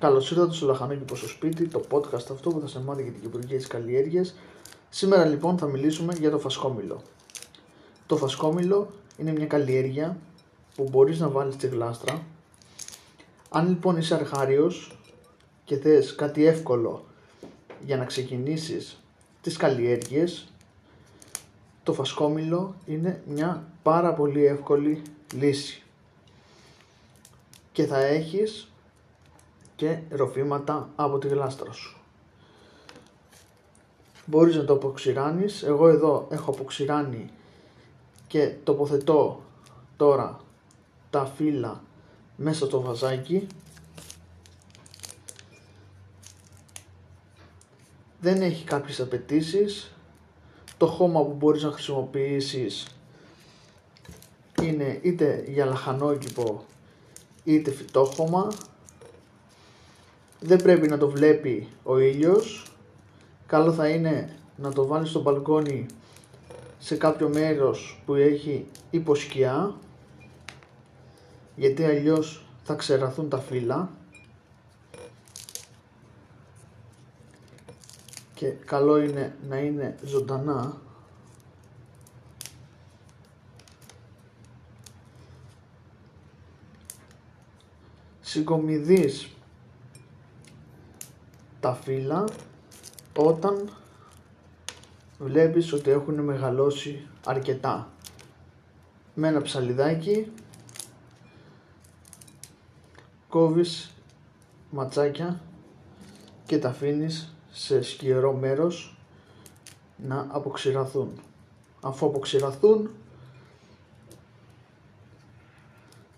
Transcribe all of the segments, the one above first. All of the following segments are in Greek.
Καλώς ήρθατε στο Λαχανόκι στο σπίτι, το podcast αυτό που θα σε μάθει για την κυπουργία της καλλιέργειας. Σήμερα λοιπόν θα μιλήσουμε για το φασκόμηλο. Το φασκόμηλο είναι μια καλλιέργεια που μπορείς να βάλεις στη γλάστρα. Αν λοιπόν είσαι αρχάριος και θες κάτι εύκολο για να ξεκινήσεις τις καλλιέργειες, το φασκόμηλο είναι μια πάρα πολύ εύκολη λύση. Και θα έχεις και ροφήματα από τη γλάστρα σου. Μπορείς να το αποξηράνεις, εγώ εδώ έχω αποξηράνει και τοποθετώ τώρα τα φύλλα μέσα στο βαζάκι. Δεν έχει κάποιες απαιτήσεις. Το χώμα που μπορείς να χρησιμοποιήσεις είναι είτε για λαχανόκηπο είτε φυτόχωμα δεν πρέπει να το βλέπει ο ήλιος. Καλό θα είναι να το βάλεις στο μπαλκόνι σε κάποιο μέρος που έχει υποσκιά γιατί αλλιώς θα ξεραθούν τα φύλλα και καλό είναι να είναι ζωντανά συγκομιδείς τα φύλλα όταν βλέπεις ότι έχουν μεγαλώσει αρκετά. Με ένα ψαλιδάκι κόβεις ματσάκια και τα αφήνεις σε σκιερό μέρος να αποξηραθούν. Αφού αποξηραθούν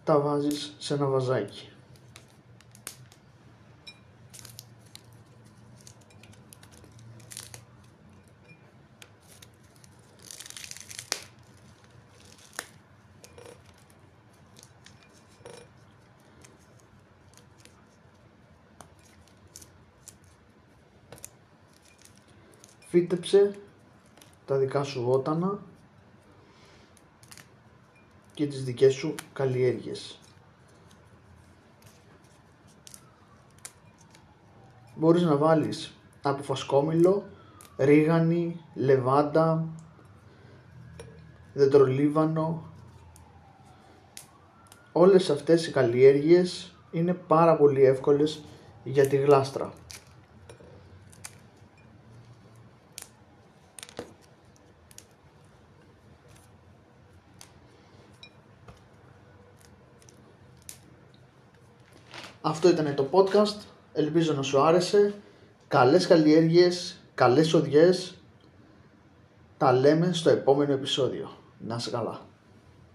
τα βάζεις σε ένα βαζάκι. Φύτεψε τα δικά σου βότανα και τις δικές σου καλλιέργειες. Μπορείς να βάλεις από φασκόμηλο, ρίγανη, λεβάντα, δεντρολίβανο. Όλες αυτές οι καλλιέργειες είναι πάρα πολύ εύκολες για τη γλάστρα. Αυτό ήταν το podcast. Ελπίζω να σου άρεσε. Καλές καλλιέργειες, καλές οδιές. Τα λέμε στο επόμενο επεισόδιο. Να είσαι καλά.